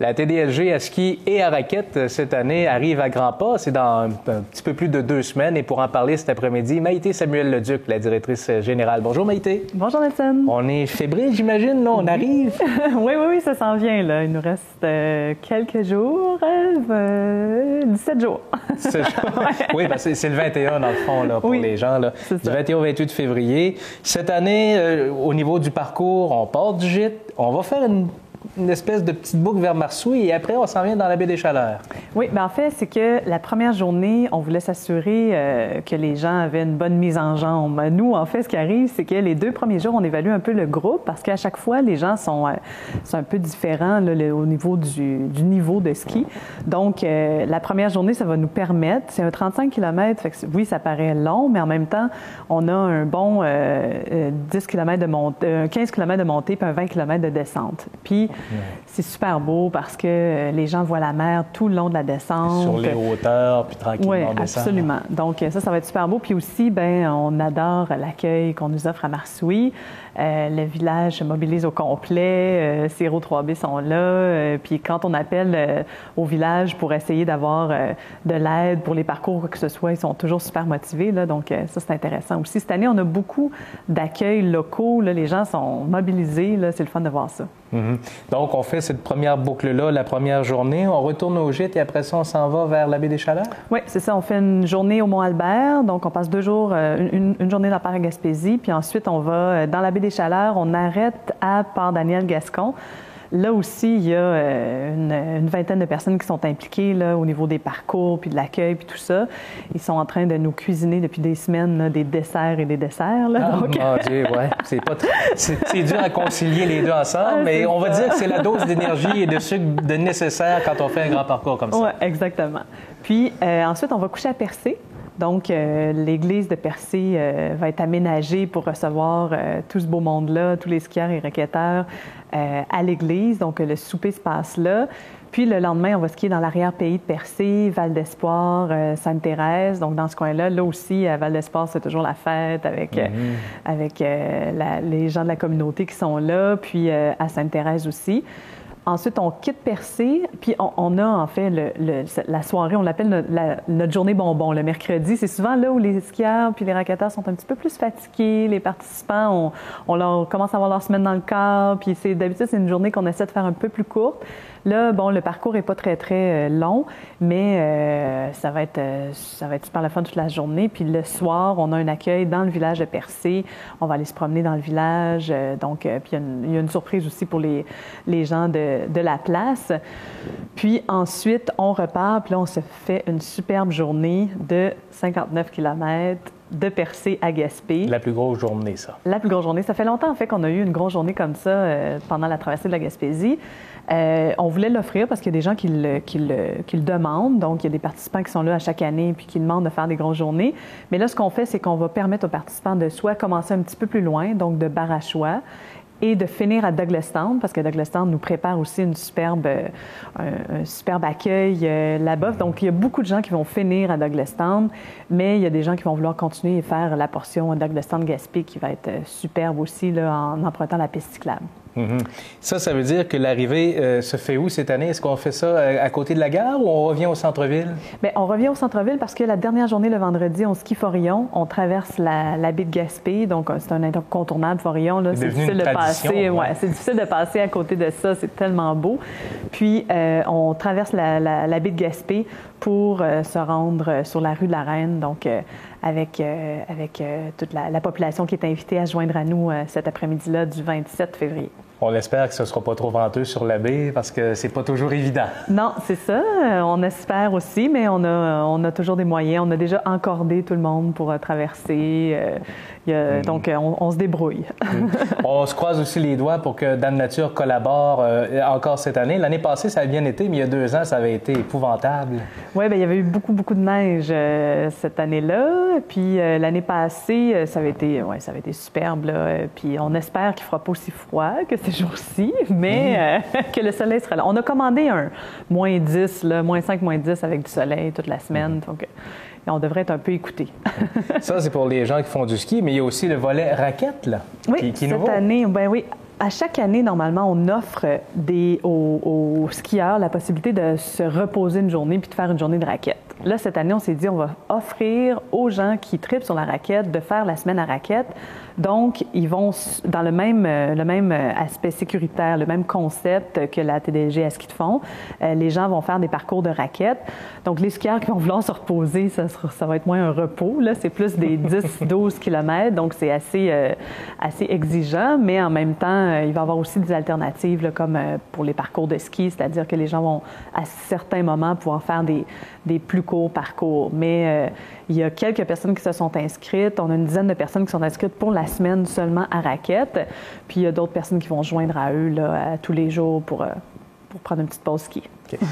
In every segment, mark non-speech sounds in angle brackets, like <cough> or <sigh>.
La TDLG à ski et à raquette euh, cette année arrive à grands pas. C'est dans un, petit peu plus de deux semaines. Et pour en parler cet après-midi, Maïté Samuel Leduc, la directrice générale. Bonjour Maïté. Bonjour Nelson. On est fébrile, j'imagine, là, on <laughs> arrive? oui, oui, oui, ça s'en vient. Là. Il nous reste euh, quelques jours, euh, 17 jours. 17 jours. <laughs> <laughs> Oui, ben, c'est le 21 dans le fond là, pour les gens. Là. Du 21 au 28 février. Cette année, euh, au niveau du parcours, on part du gîte. On va faire une une espèce de petite boucle vers Marsouille et après, on s'en vient dans la baie des Chaleurs. Oui, mais en fait, c'est que la première journée, on voulait s'assurer euh, que les gens avaient une bonne mise en jambe. Nous, en fait, ce qui arrive, c'est que les deux premiers jours, on évalue un peu le groupe parce qu'à chaque fois, les gens sont, euh, un peu différents au niveau du, du, niveau de ski. Donc, euh, la première journée, ça va nous permettre, c'est un 35 km, fait que, oui, ça paraît long, mais en même temps, on a un bon 10 km de montée, 15 km de montée puis un 20 km de descente. Puis, c'est super beau parce que euh, les gens voient la mer tout le long de la descente. Sur les hauteurs, puis tranquillement Oui, absolument. Donc ça, ça va être super beau. Puis aussi, ben, on adore l'accueil qu'on nous offre à Marsouille. Euh, le village se mobilise au complet. Euh, 3B sont là. Euh, puis quand on appelle au village pour essayer d'avoir de l'aide pour les parcours, quoi que ce soit, ils sont toujours super motivés. Là, donc ça, c'est intéressant aussi. Cette année, on a beaucoup d'accueils locaux. Là, les gens sont mobilisés. C'est le fun de voir ça. Mm-hmm. Donc, on fait cette première boucle-là, la première journée. On retourne au gîte et après ça, on s'en va vers la baie des Chaleurs? Oui, c'est ça. On fait une journée au Mont-Albert. Donc, on passe deux jours, une, une journée dans Paris-Gaspésie. Puis ensuite, on va dans la baie des Chaleurs. On arrête à Port-Daniel-Gascon. Là aussi, il y a euh, une, vingtaine de personnes qui sont impliquées là, au niveau des parcours, puis de l'accueil, puis tout ça. Ils sont en train de nous cuisiner depuis des semaines des desserts et des desserts. Là, ah, mon Dieu, ouais. C'est, pas c'est, dur à concilier les deux ensemble, ah, mais on va dire que c'est la dose d'énergie et de sucre de nécessaire quand on fait un grand parcours comme ça. Oui, exactement. Puis euh, ensuite, on va coucher à Percé. Donc, euh, l'église de Percé euh, va être aménagée pour recevoir euh, tout ce beau monde-là, tous les skieurs et raquetteurs à l'église. Donc, le souper se passe là. Puis le lendemain, on va skier dans l'arrière-pays de Percé, Val d'Espoir, Sainte-Thérèse. Donc, dans ce coin-là, là aussi, à Val d'Espoir, c'est toujours la fête avec, avec les gens de la communauté qui sont là, puis à Sainte-Thérèse aussi. Ensuite, on quitte Percé, puis on, a en fait la soirée, on l'appelle notre, journée bonbon, le mercredi. C'est souvent là où les skieurs puis les raquetteurs sont un petit peu plus fatigués. Les participants, on, leur commence à avoir leur semaine dans le corps, puis c'est d'habitude c'est une journée qu'on essaie de faire un peu plus courte. Là, bon, le parcours est pas très très euh, long, mais euh, ça va être euh, ça va être super le fun toute la journée. Puis le soir, on a un accueil dans le village de Percé. On va aller se promener dans le village. donc, il y, a une surprise aussi pour les, les gens de, de la place. Puis ensuite, on repart. Puis là, on se fait une superbe journée de 59 km de Percé à Gaspé. La plus grosse journée, ça. La plus grosse journée. Ça fait longtemps, en fait, qu'on a eu une grosse journée comme ça pendant la traversée de la Gaspésie. Euh, on voulait l'offrir parce qu'il y a des gens qui le, qui, le, demandent. Donc, il y a des participants qui sont là à chaque année puis qui demandent de faire des grosses journées. Mais là, ce qu'on fait, c'est qu'on va permettre aux participants de soit commencer un petit peu plus loin, donc de Barachois, et de finir à Douglastown, parce que Douglastown nous prépare aussi une superbe, euh, un, superbe accueil euh, là-bas. Donc, il y a beaucoup de gens qui vont finir à Douglastown, mais il y a des gens qui vont vouloir continuer et faire la portion Douglastown-Gaspé qui va être superbe aussi en empruntant la piste cyclable. Mhm. Ça, ça veut dire que l'arrivée euh, se fait où cette année? Est-ce qu'on fait ça euh, à, côté de la gare ou on revient au centre-ville? Bien, on revient au centre-ville parce que la dernière journée, le vendredi, on skie Forillon. On traverse la, baie de Gaspé, donc euh, c'est un incontournable Forillon. C'est difficile de passer. Ouais. c'est difficile de passer à côté de ça. C'est tellement beau. Puis, on traverse la, baie de Gaspé pour se rendre sur la rue de la Reine, donc avec, avec toute la, la, population qui est invitée à se joindre à nous cet après-midi-là du 27 février. On espère que ce ne sera pas trop venteux sur la baie parce que c'est pas toujours évident. Non, c'est ça. On espère aussi, mais on a, on a toujours des moyens. On a déjà encordé tout le monde pour euh, traverser. Euh, Hmm. Donc, euh, on, se débrouille. Hmm. on se croise aussi les doigts pour que Dame Nature collabore euh, encore cette année. L'année passée, ça a bien été, mais il y a deux ans, ça avait été épouvantable. Oui, bien, il y avait eu beaucoup, beaucoup de neige euh, cette année-là. Puis l'année passée, ça avait été, ouais, ça avait été superbe. Là. Puis on espère qu'il ne fera pas aussi froid que ces jours-ci, mais hmm. <laughs> que le soleil sera là. On a commandé un moins 10, là, moins 5, moins 10 avec du soleil toute la semaine. Donc, on devrait être un peu écouté. <laughs> ça, c'est pour les gens qui font du ski, mais il y a aussi le volet raquette, là, oui, qui, cette année, ben oui, à chaque année, normalement, on offre des, aux, skieurs la possibilité de se reposer une journée puis de faire une journée de raquette. Là, cette année, on s'est dit, on va offrir aux gens qui tripent sur la raquette de faire la semaine à raquette donc, ils vont dans le même, euh, le même euh, aspect sécuritaire, le même concept que la TDG à ski de fond. Euh, les gens vont faire des parcours de raquettes. Donc, les skieurs qui vont vouloir se reposer, ça, ça va être moins un repos. Là, c'est plus des <laughs> 10-12 km. Donc, c'est assez, assez exigeant, mais en même temps, il va y avoir aussi des alternatives, comme pour les parcours de ski, c'est-à-dire que les gens vont, à certains moments, pouvoir faire des, des plus courts parcours. Mais il y a quelques personnes qui se sont inscrites. On a une dizaine de personnes qui sont inscrites pour la semaine seulement à raquette. Puis il y a d'autres personnes qui vont joindre à eux là, tous les jours pour, euh, pour prendre une petite pause ski.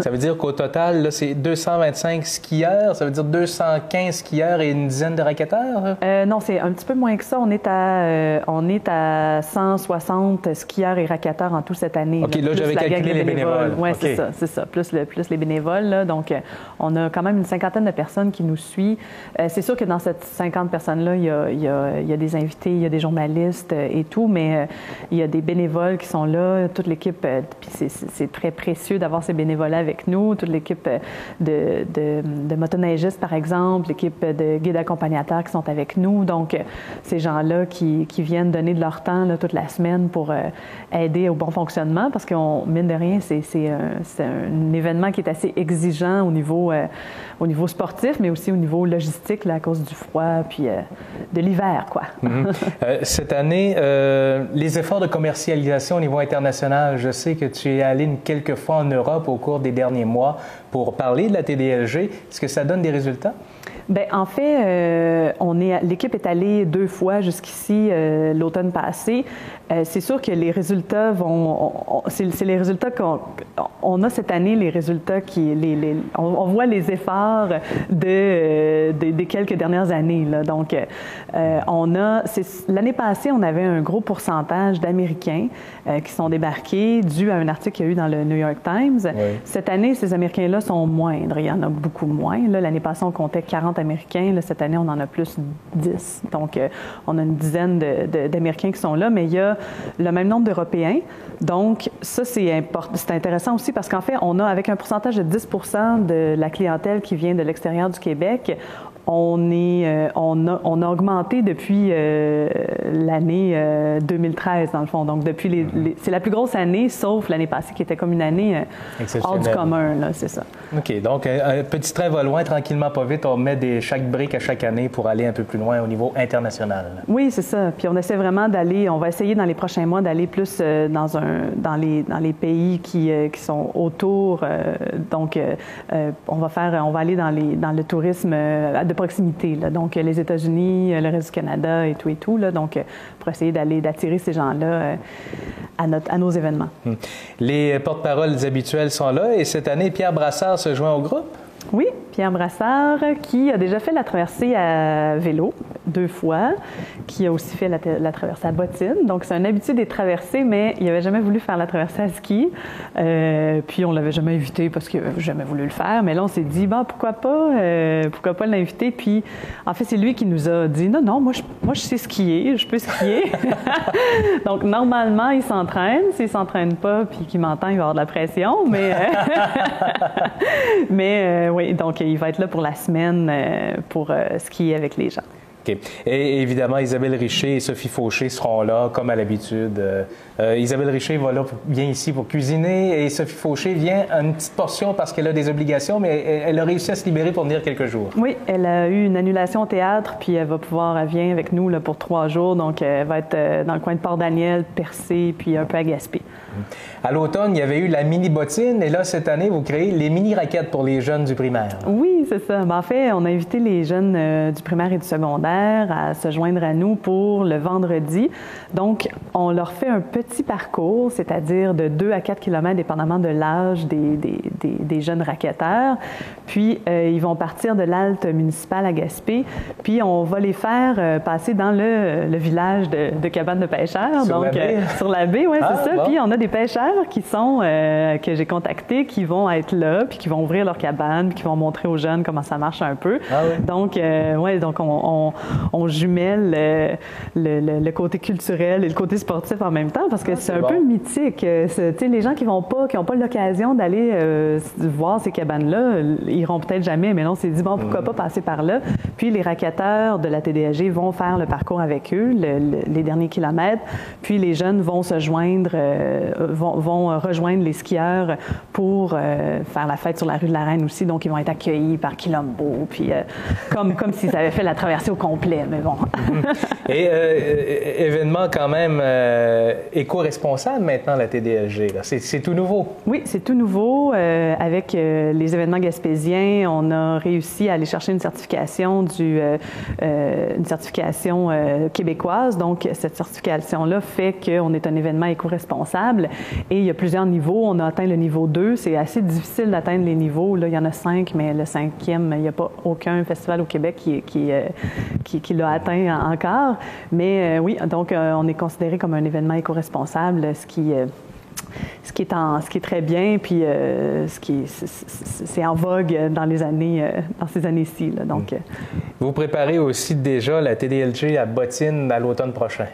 Ça veut dire qu'au total, c'est 225 skieurs, ça veut dire 215 skieurs et une dizaine de raquetteurs? Euh, non, c'est un petit peu moins que ça. On est à, euh, on est à 160 skieurs et raquetteurs en tout cette année. OK, là, j'avais calculé les bénévoles. Oui, c'est ça, c'est ça. Plus, le, plus les bénévoles. Donc, euh, on a quand même une cinquantaine de personnes qui nous suivent. c'est sûr que dans cette 50 personnes-là, il y, a, il, y a, il y a, des invités, il y a des journalistes et tout, mais il y a des bénévoles qui sont là, toute l'équipe. puis c'est très précieux d'avoir ces bénévoles avec nous, toute l'équipe euh, de, de, de, motoneigistes, par exemple, l'équipe de guides accompagnateurs qui sont avec nous. Donc, euh, ces gens-là qui, qui, viennent donner de leur temps là, toute la semaine pour euh, aider au bon fonctionnement, parce qu'on, mine de rien, c'est, un, événement qui est assez exigeant au niveau, au niveau sportif, mais aussi au niveau logistique, là, à cause du froid, puis de l'hiver, quoi. Mhm. <laughs> cette année, les efforts de commercialisation au niveau international, je sais que tu es allé quelques fois en Europe au cours des derniers mois pour parler de la TDLG. Est-ce que ça donne des résultats? Bien, en fait, euh, on est, l'équipe est allée deux fois jusqu'ici euh, l'automne passé. Euh, c'est sûr que les résultats vont, c'est, les résultats qu'on on a cette année, les résultats qui, les, les, on, voit les efforts de, des quelques dernières années. Là. Donc, on a, l'année passée, on avait un gros pourcentage d'Américains qui sont débarqués dû à un article qu'il y a eu dans le New York Times. Cette année, ces Américains-là sont moindres. Il y en a beaucoup moins. Là, l'année passée, on comptait 40 Américains. cette année, on en a plus 10. Donc, euh, on a une dizaine d'Américains qui sont là, mais il y a le même nombre d'Européens. Donc, ça, c'est intéressant aussi parce qu'en fait, on a, avec un pourcentage de 10% de la clientèle qui vient de l'extérieur du Québec, on, est, euh, on, a, on a augmenté depuis euh, l'année 2013, euh, dans le fond. Donc, depuis les, c'est la plus grosse année, sauf l'année passée, qui était comme une année hors du commun, là, c'est ça. OK. Donc, un, petit train va loin, tranquillement, pas vite. On met des, chaque brique à chaque année pour aller un peu plus loin au niveau international. Oui, c'est ça. Puis, on essaie vraiment d'aller, on va essayer dans les prochains mois d'aller plus dans, un, dans, les, dans les pays qui, qui sont autour. donc, on va faire, on va aller dans, les, dans le tourisme de proximité. Là. Donc, les États-Unis, le reste du Canada et tout et tout. Là. Donc, pour essayer d'aller, d'attirer ces gens-là euh, à, notre, à nos événements. Hmm. Les porte-paroles habituels sont là et cette année, Pierre Brassard se joint au groupe? Oui, Pierre Brassard, qui a déjà fait la traversée à vélo deux fois, qui a aussi fait la, traversée à bottine. Donc, c'est un habitué des traversées, mais il n'avait jamais voulu faire la traversée à ski. Euh, puis, on l'avait jamais invité parce qu'il n'avait jamais voulu le faire. Mais là, on s'est dit, bon, pourquoi pas, euh, pourquoi pas l'inviter? Puis, en fait, c'est lui qui nous a dit, non, non, moi, je, moi, je sais skier, je peux skier. <laughs> Donc, normalement, il s'entraîne. S'il ne s'entraîne pas, puis qu'il m'entend, il va avoir de la pression. Mais, <laughs> mais oui, donc, il va être là pour la semaine euh, pour euh, skier avec les gens. Et évidemment, Isabelle Richer et Sophie Fauché seront là, comme à l'habitude. Euh, Isabelle Richer va là, vient ici pour cuisiner et Sophie Fauché vient une petite portion parce qu'elle a des obligations, mais elle, a réussi à se libérer pour venir quelques jours. Oui, elle a eu une annulation au théâtre, puis elle va pouvoir, elle vient avec nous là, pour trois jours, donc elle va être dans le coin de Port-Daniel, Percé, puis un peu à Gaspé. À l'automne, il y avait eu la mini bottine et là, cette année, vous créez les mini raquettes pour les jeunes du primaire. Oui, c'est ça. Ben, en fait, on a invité les jeunes euh, du primaire et du secondaire à se joindre à nous pour le vendredi. Donc, on leur fait un petit parcours, c'est-à-dire de 2 à 4 km, dépendamment de l'âge des, des, des, jeunes raquetteurs. Puis, euh, ils vont partir de l'Alte municipale à Gaspé. Puis, on va les faire euh, passer dans le, le village de, de cabane de pêcheurs. Sur donc, la baie. sur la baie, oui, c'est ah, ça. Puis, on a des des pêcheurs qui sont euh, que j'ai contactés qui vont être là, puis qui vont ouvrir leur cabane, puis qui vont montrer aux jeunes comment ça marche un peu. Ah oui. Donc, euh, ouais, donc on, on, jumelle euh, le, le, côté culturel et le côté sportif en même temps parce que ah, c'est un peu mythique. Tu sais, les gens qui vont pas, qui n'ont pas l'occasion d'aller voir ces cabanes-là, ils iront peut-être jamais. Mais non, c'est dit bon, pourquoi mm. pas passer par là. Puis les raquetteurs de la TDAG vont faire le parcours avec eux, les derniers kilomètres. Puis les jeunes vont se joindre, euh, vont, rejoindre les skieurs pour euh, faire la fête sur la rue de la Reine aussi. Donc, ils vont être accueillis par Quilombo, puis euh, comme, comme s'ils avaient fait la traversée au complet, mais bon. <laughs> Et événement quand même éco-responsable maintenant, la TDLG. C'est tout nouveau. Oui, c'est tout nouveau. avec les événements gaspésiens, on a réussi à aller chercher une certification du, une certification québécoise. Donc, cette certification-là fait qu'on est un événement éco-responsable. Et il y a plusieurs niveaux. On a atteint le niveau 2. C'est assez difficile d'atteindre les niveaux. Là, il y en a cinq, mais le cinquième, il n'y a pas aucun festival au Québec qui, euh, l'a atteint encore. Mais euh, oui, donc euh, on est considéré comme un événement éco-responsable, ce qui est très bien, puis c'est en vogue dans ces années-ci. Donc, vous préparez aussi déjà la TDLG à Bottine à l'automne prochain.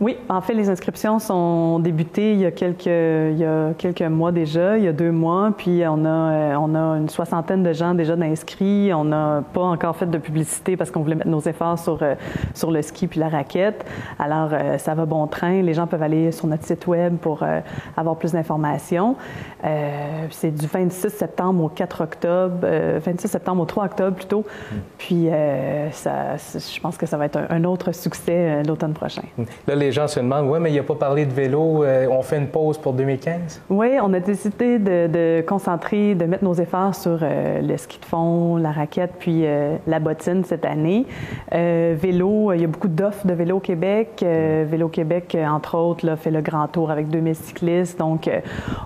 Oui, en fait, les inscriptions sont débutées il y a quelques, il y a quelques mois déjà, il y a deux mois, puis on a, euh, on a une soixantaine de gens déjà d'inscrits. On n'a pas encore fait de publicité parce qu'on voulait mettre nos efforts sur, euh, sur le ski puis la raquette. Alors, euh, ça va bon train. Les gens peuvent aller sur notre site web pour avoir plus d'informations. c'est du 26 septembre au 4 octobre, 26 septembre au 3 octobre plutôt. Puis, ça, je pense que ça va être un, autre succès l'automne prochain. Les gens se demandent, oui, mais il n'y a pas parlé de vélo, euh, on fait une pause pour 2015? Oui, on a décidé de, concentrer, de mettre nos efforts sur euh, le ski de fond, la raquette, puis euh, la bottine cette année. vélo, il y a beaucoup d'offres de vélo Québec. vélo Québec, entre autres, là, fait le grand tour avec 2000 cyclistes, donc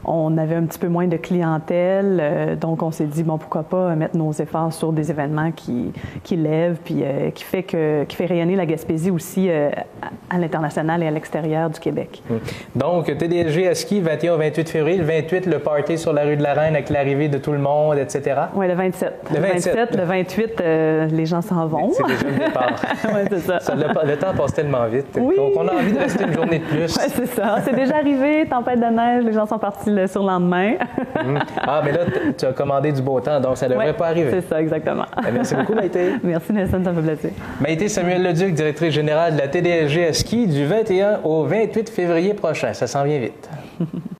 on avait un petit peu moins de clientèle, donc on s'est dit, bon, pourquoi pas mettre nos efforts sur des événements qui, qui lèvent, puis qui, fait que, qui fait rayonner la Gaspésie aussi à l'international et à l'extérieur du Québec. Hum. Donc, TDSG à ski, 21 au 28 février. Le 28, le party sur la rue de la Reine avec l'arrivée de tout le monde, etc. Oui, le 27. Le 27. le 28, euh, les gens s'en vont. C'est déjà le <laughs> départ. oui, c'est ça. le, temps passe tellement vite. Oui. Donc, on a envie de rester une journée de <laughs> plus. Oui, c'est ça. C'est déjà arrivé, tempête de neige, les gens sont partis le surlendemain. Hum. Ah, mais là, tu as commandé du beau temps, donc ça ne devrait pas arriver. C'est ça, exactement. Eh, merci beaucoup, Maïté. <laughs> Merci, Nelson, ça me plaisir. Maïté Samuel Leduc, directrice générale de la TDSG à ski du 21 au 28 février prochain. Ça s'en vient vite. <laughs>